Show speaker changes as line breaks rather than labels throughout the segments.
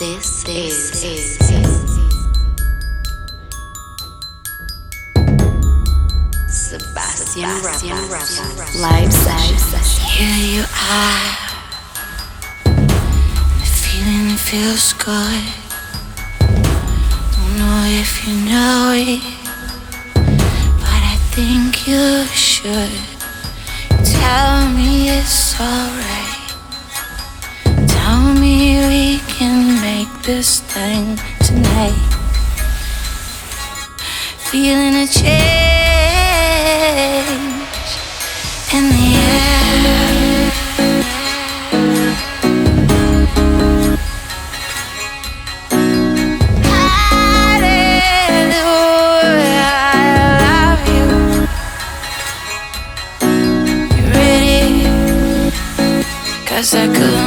This, this is, Sebastien, Sebastien Live session.
Here you are. The feeling feels good. Don't know if you know it, but I think you should. Tell me it's alright. Tell me we can make this thing tonight. Feeling a change in the air. Hallelujah, I love you. You ready? Cause I couldn't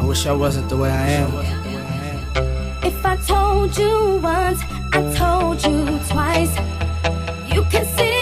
I wish I wasn't the way I am. If I told you once, I told you twice. You can see.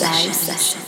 Yes.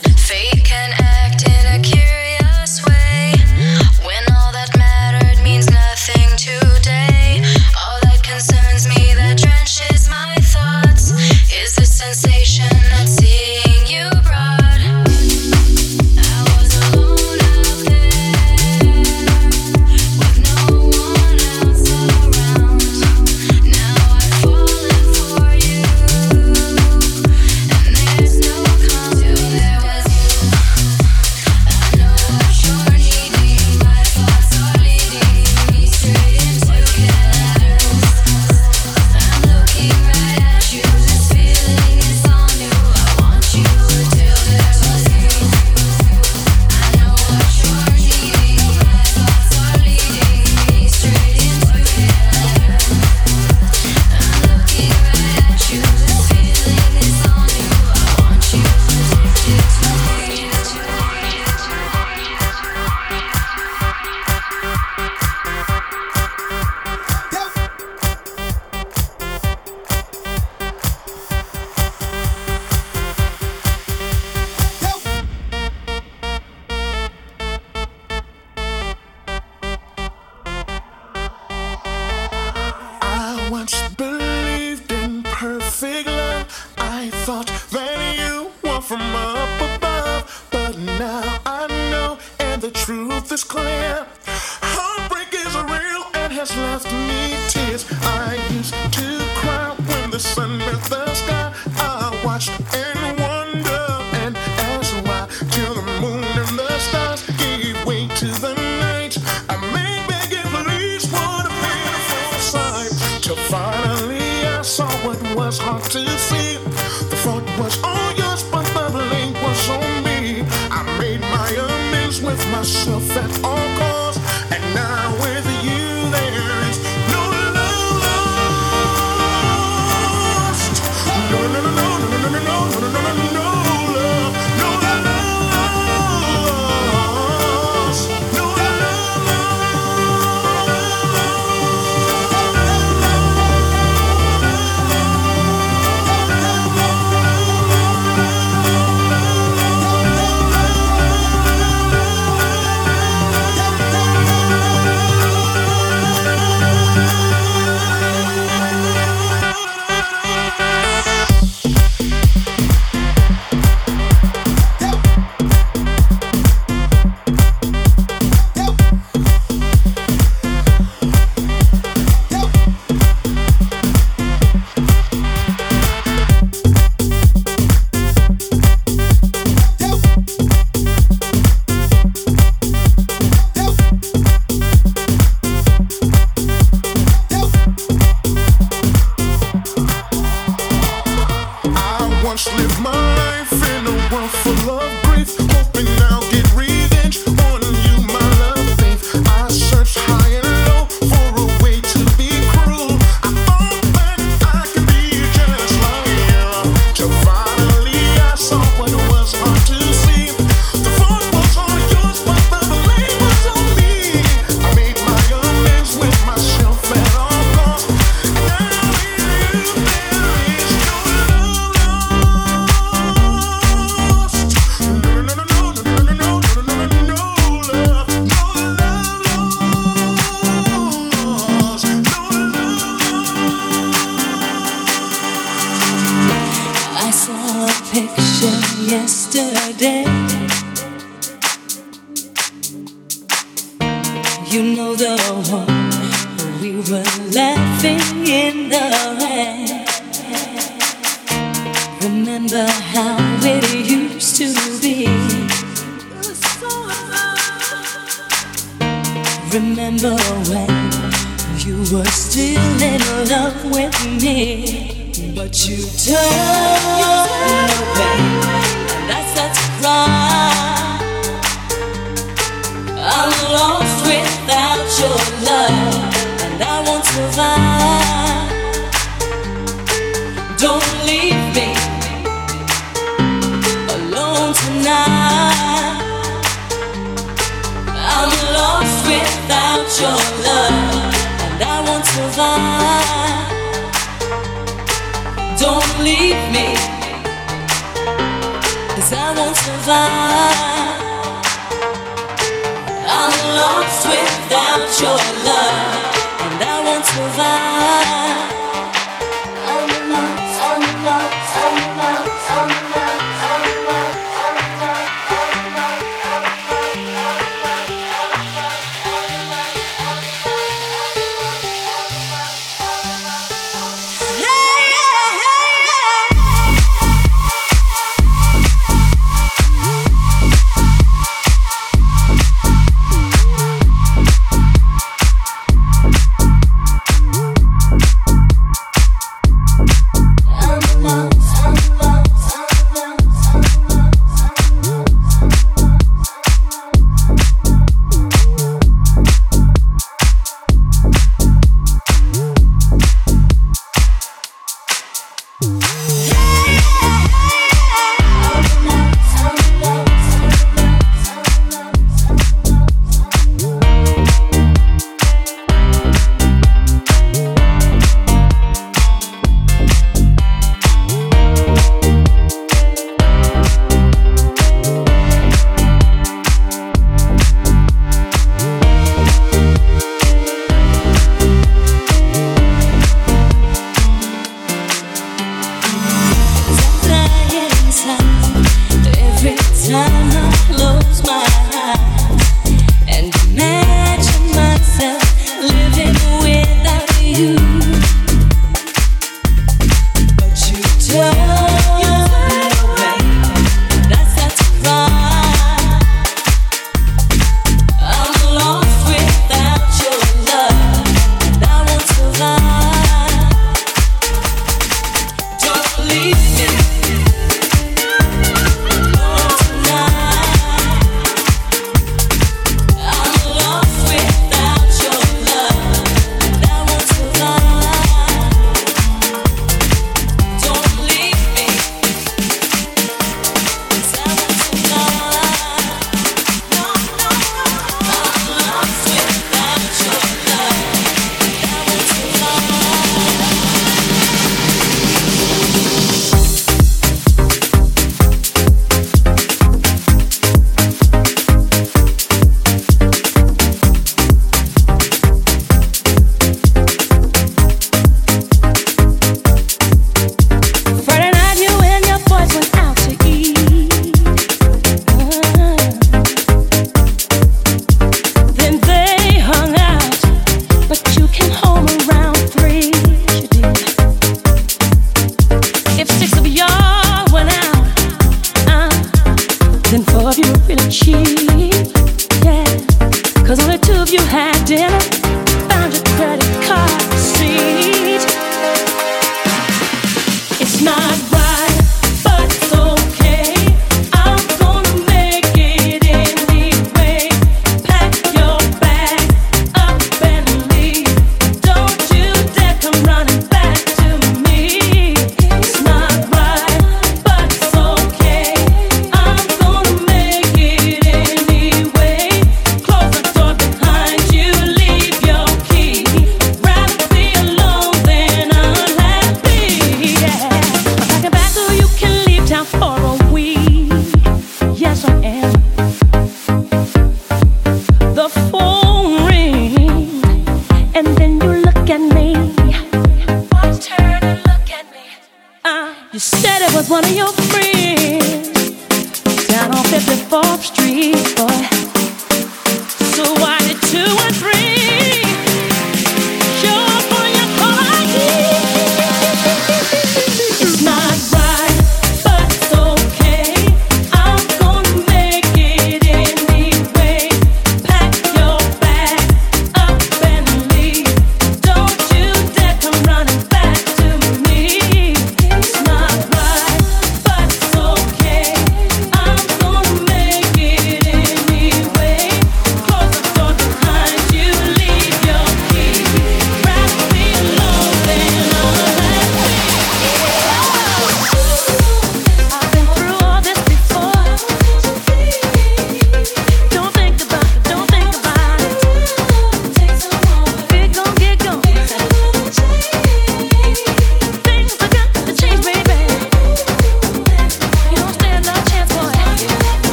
divine. I'm
lost without your love, and I won't survive.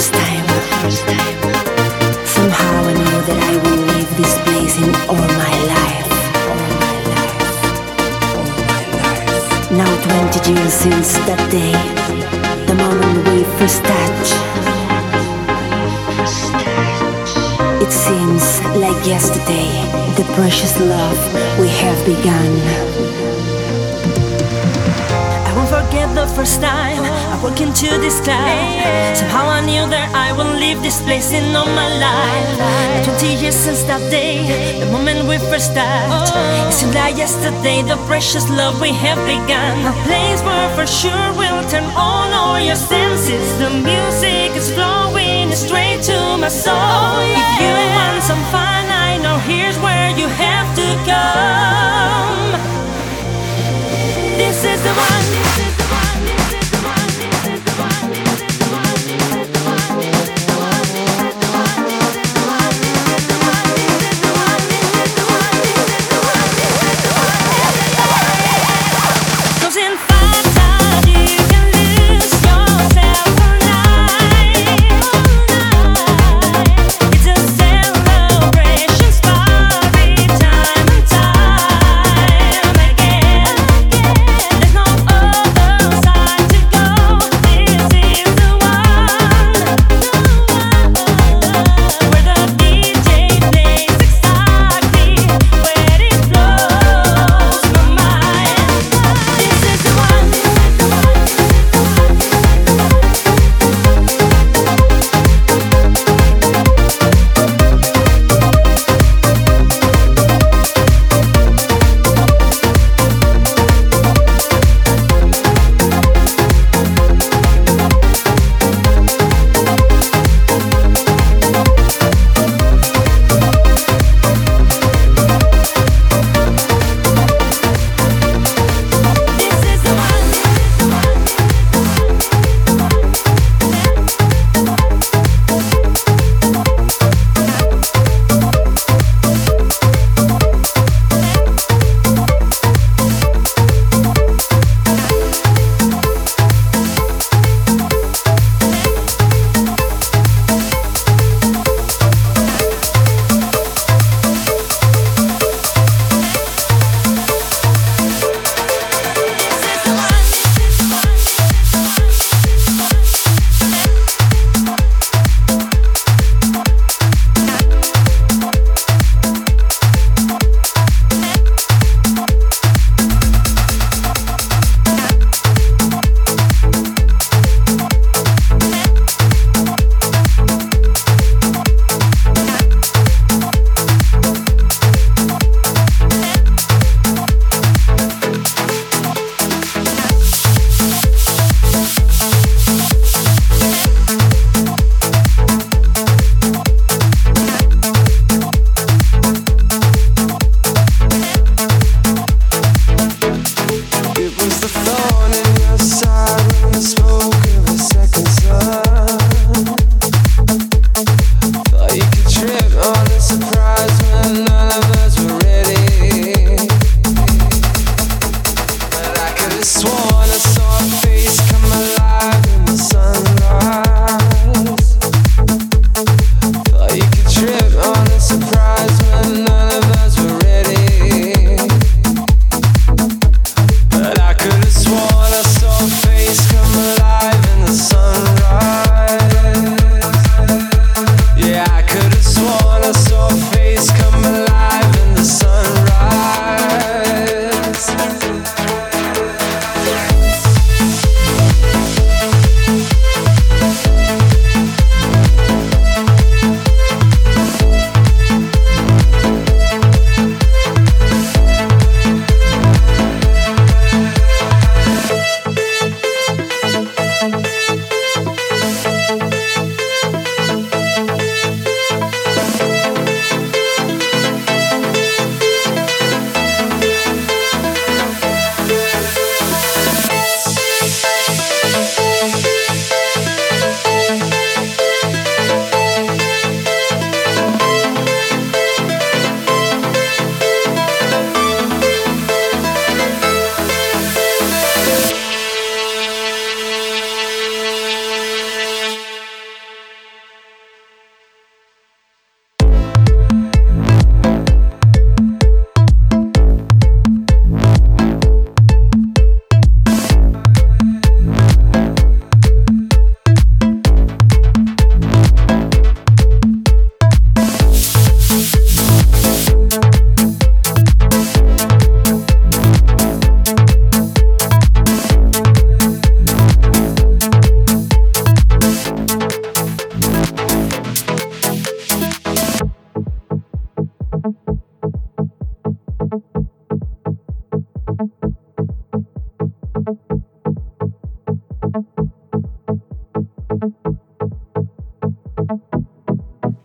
first time. Somehow I knew
that I would
leave this place in all my life. Now 20 years since that day, the first. It seems like yesterday, the precious love we have begun
forget the first time I walk into this cloud. Somehow I knew that I will leave this place in all my life. 20 years since that day, the moment we first touched. It seemed like yesterday, the precious love we have begun. A place where for sure we'll turn on all your senses. The music is flowing straight to my soul. Oh, if you want some fun, I know here's where you have to come. This is the one.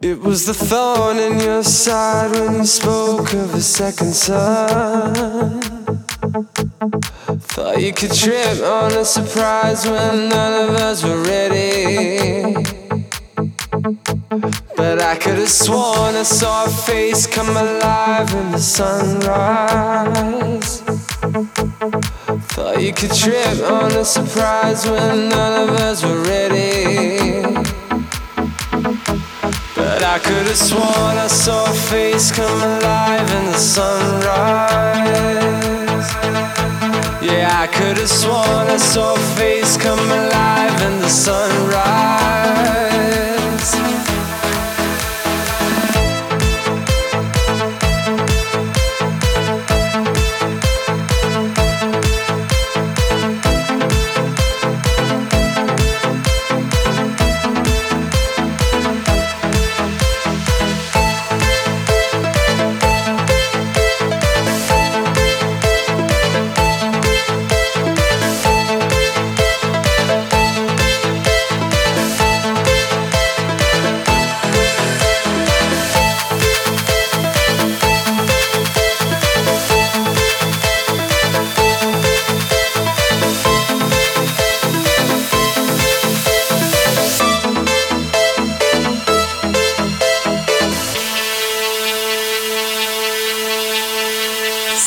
It was the thorn in your side when you spoke of a second son. Thought you could trip on a surprise when none of us were ready. But I could have sworn I saw a face come alive in the sunrise. Thought you could trip on a surprise when none of us were ready. But I could have sworn I saw a face come alive in the sunrise. Yeah, I could have sworn I saw a face come alive in the sunrise.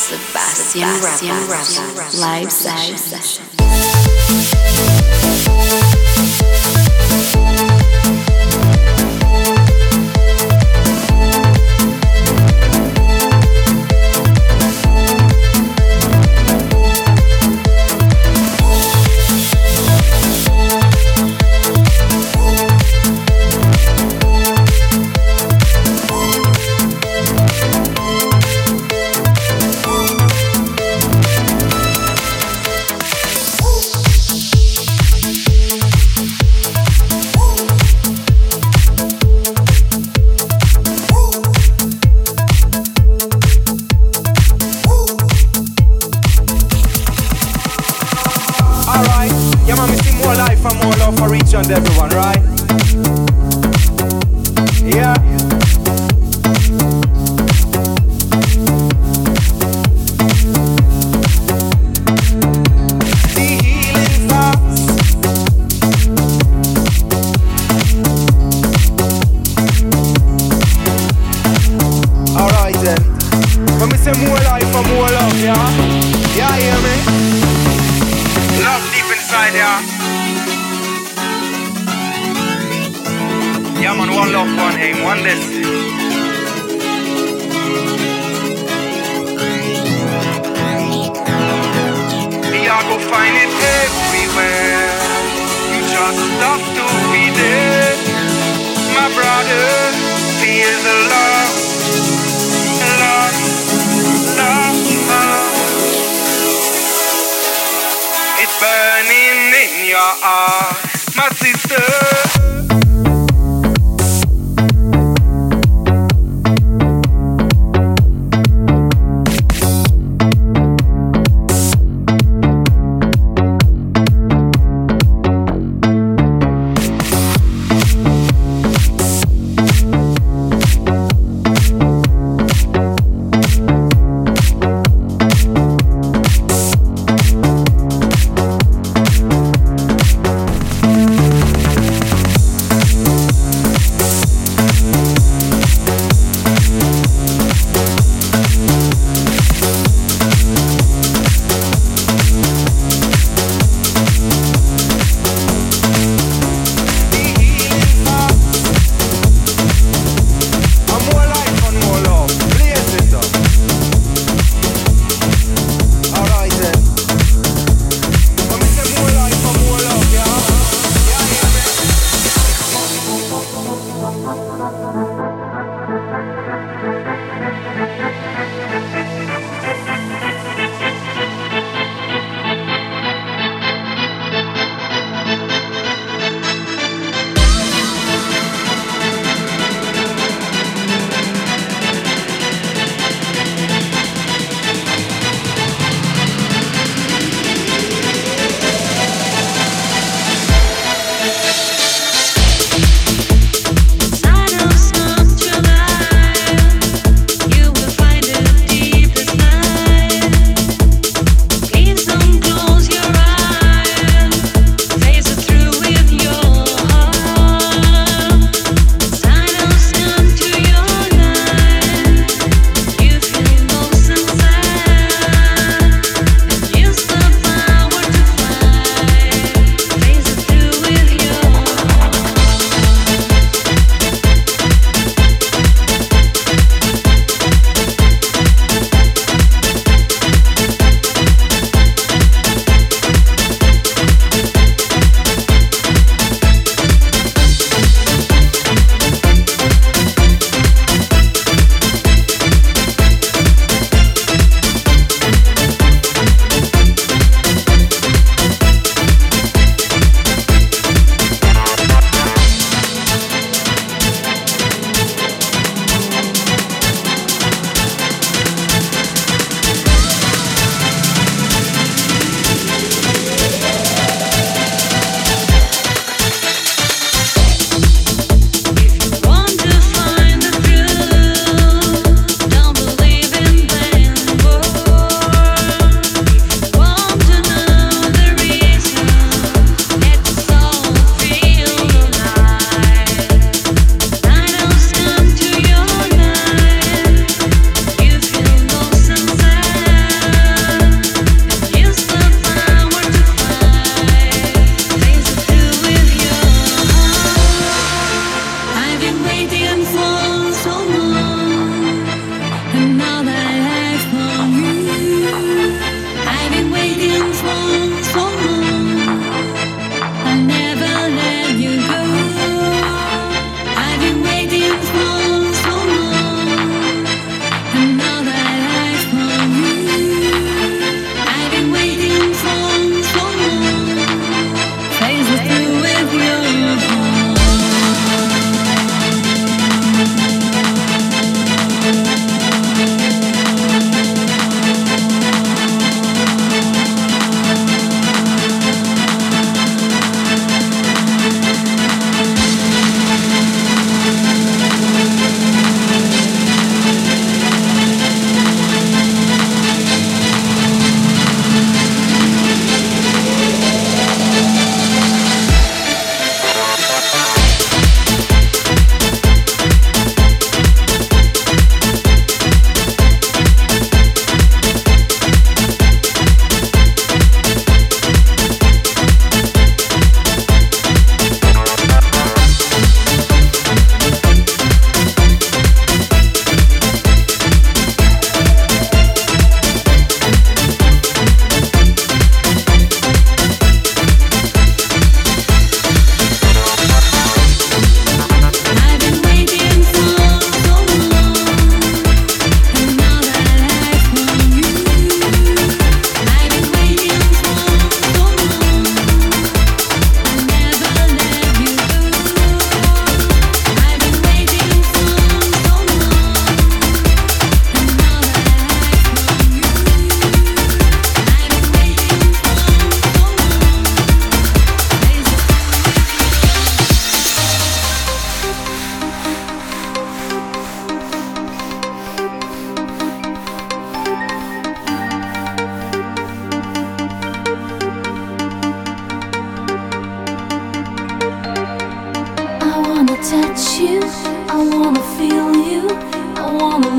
Sebastien Rebels. Live session.
Alright,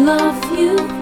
love you.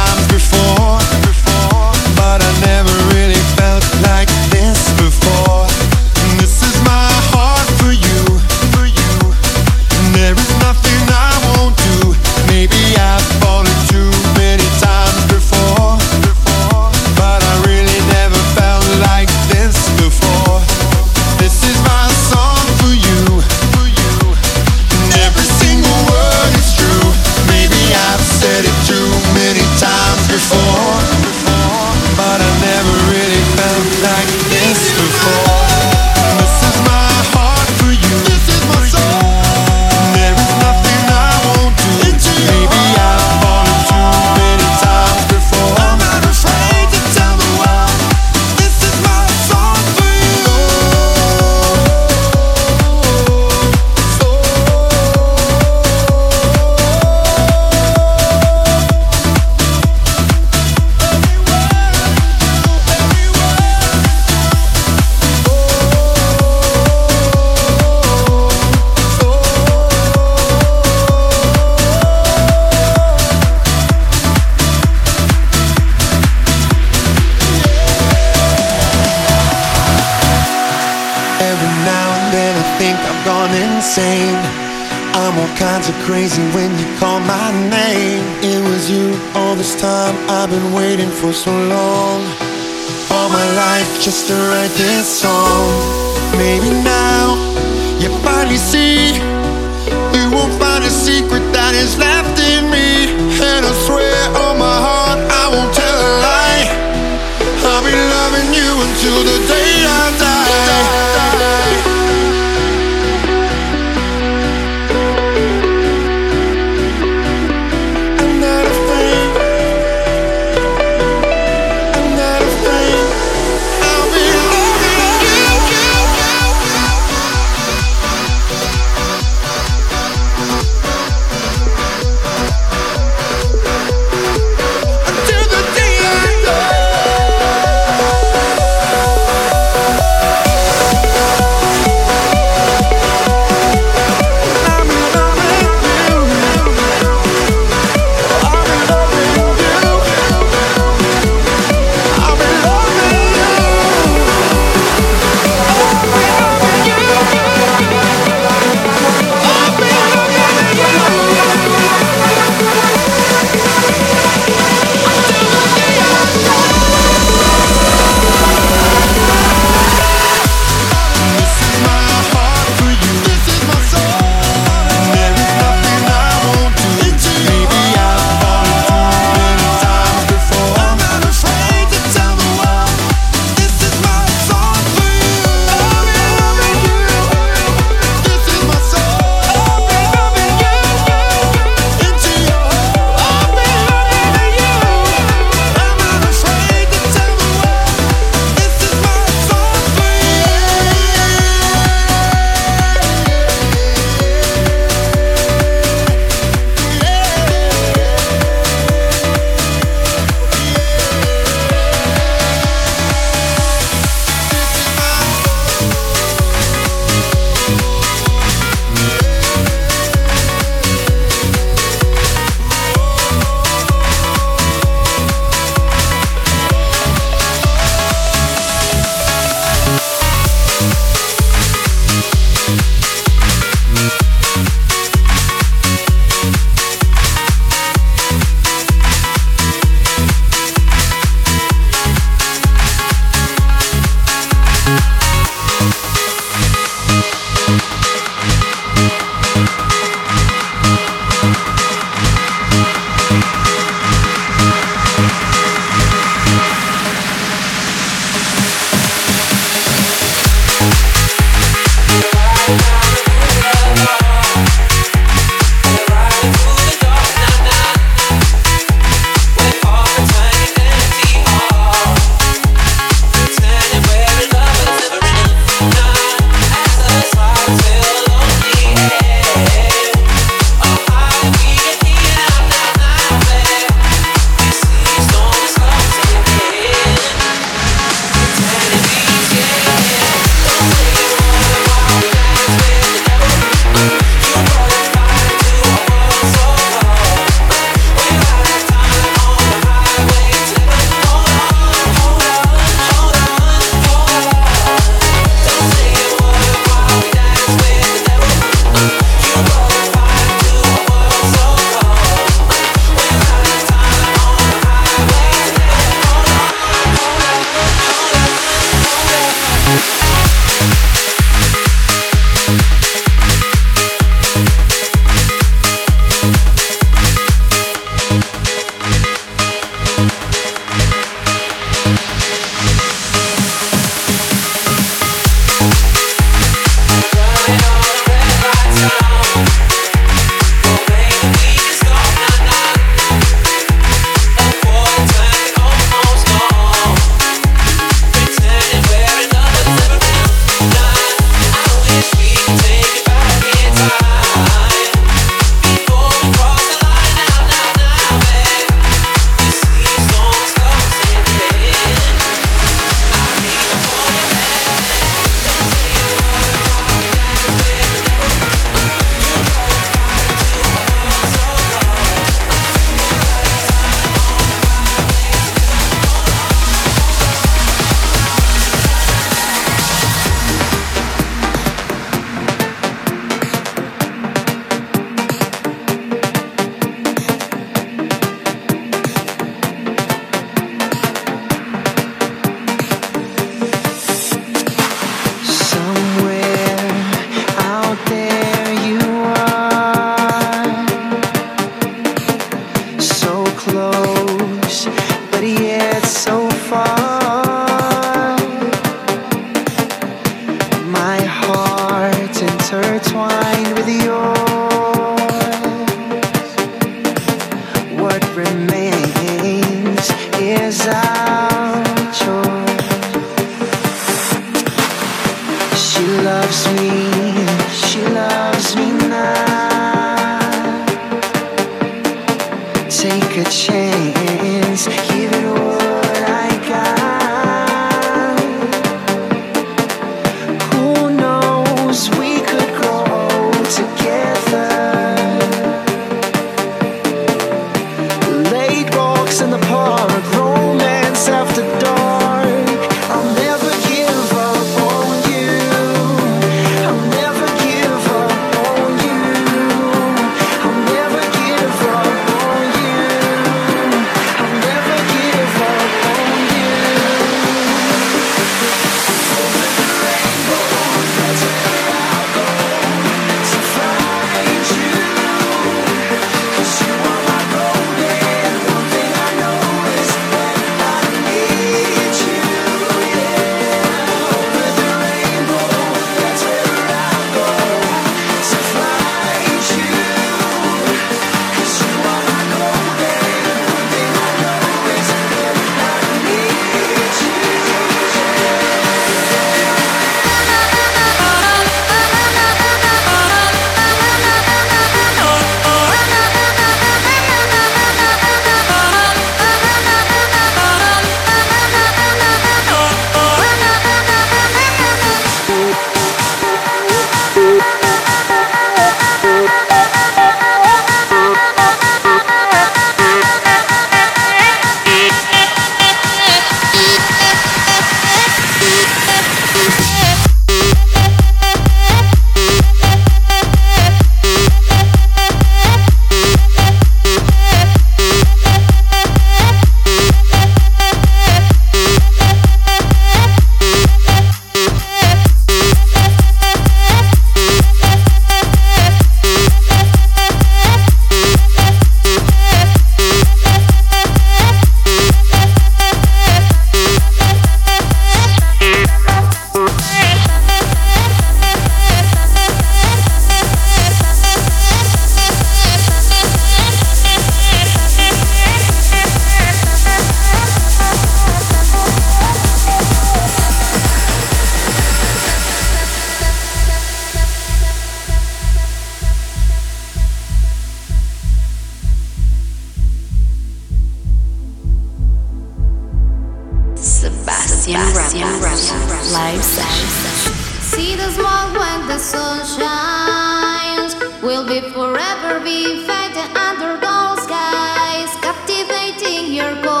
will
forever be
fighting under gold skies, captivating your goal.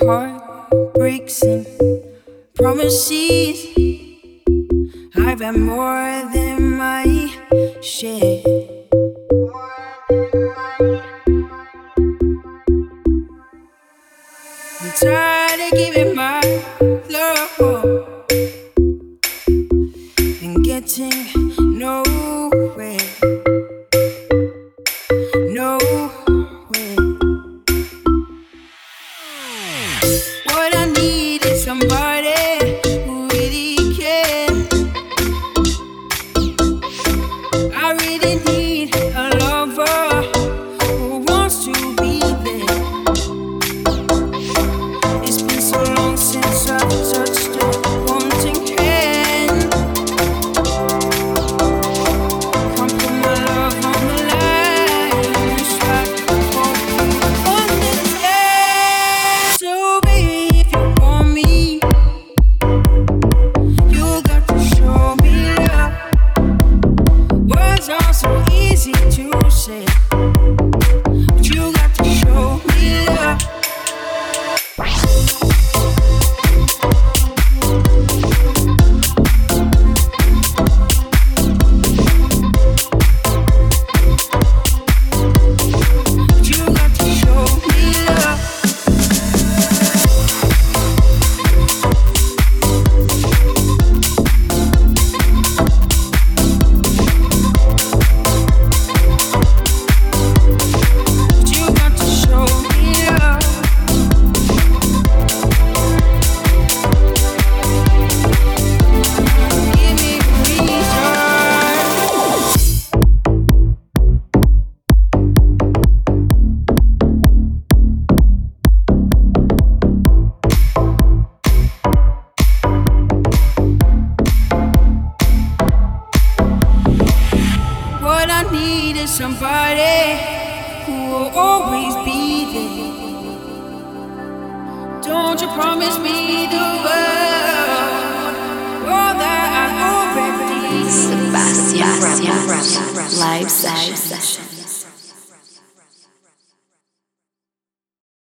heart
breaks and
promises I've had more than my share.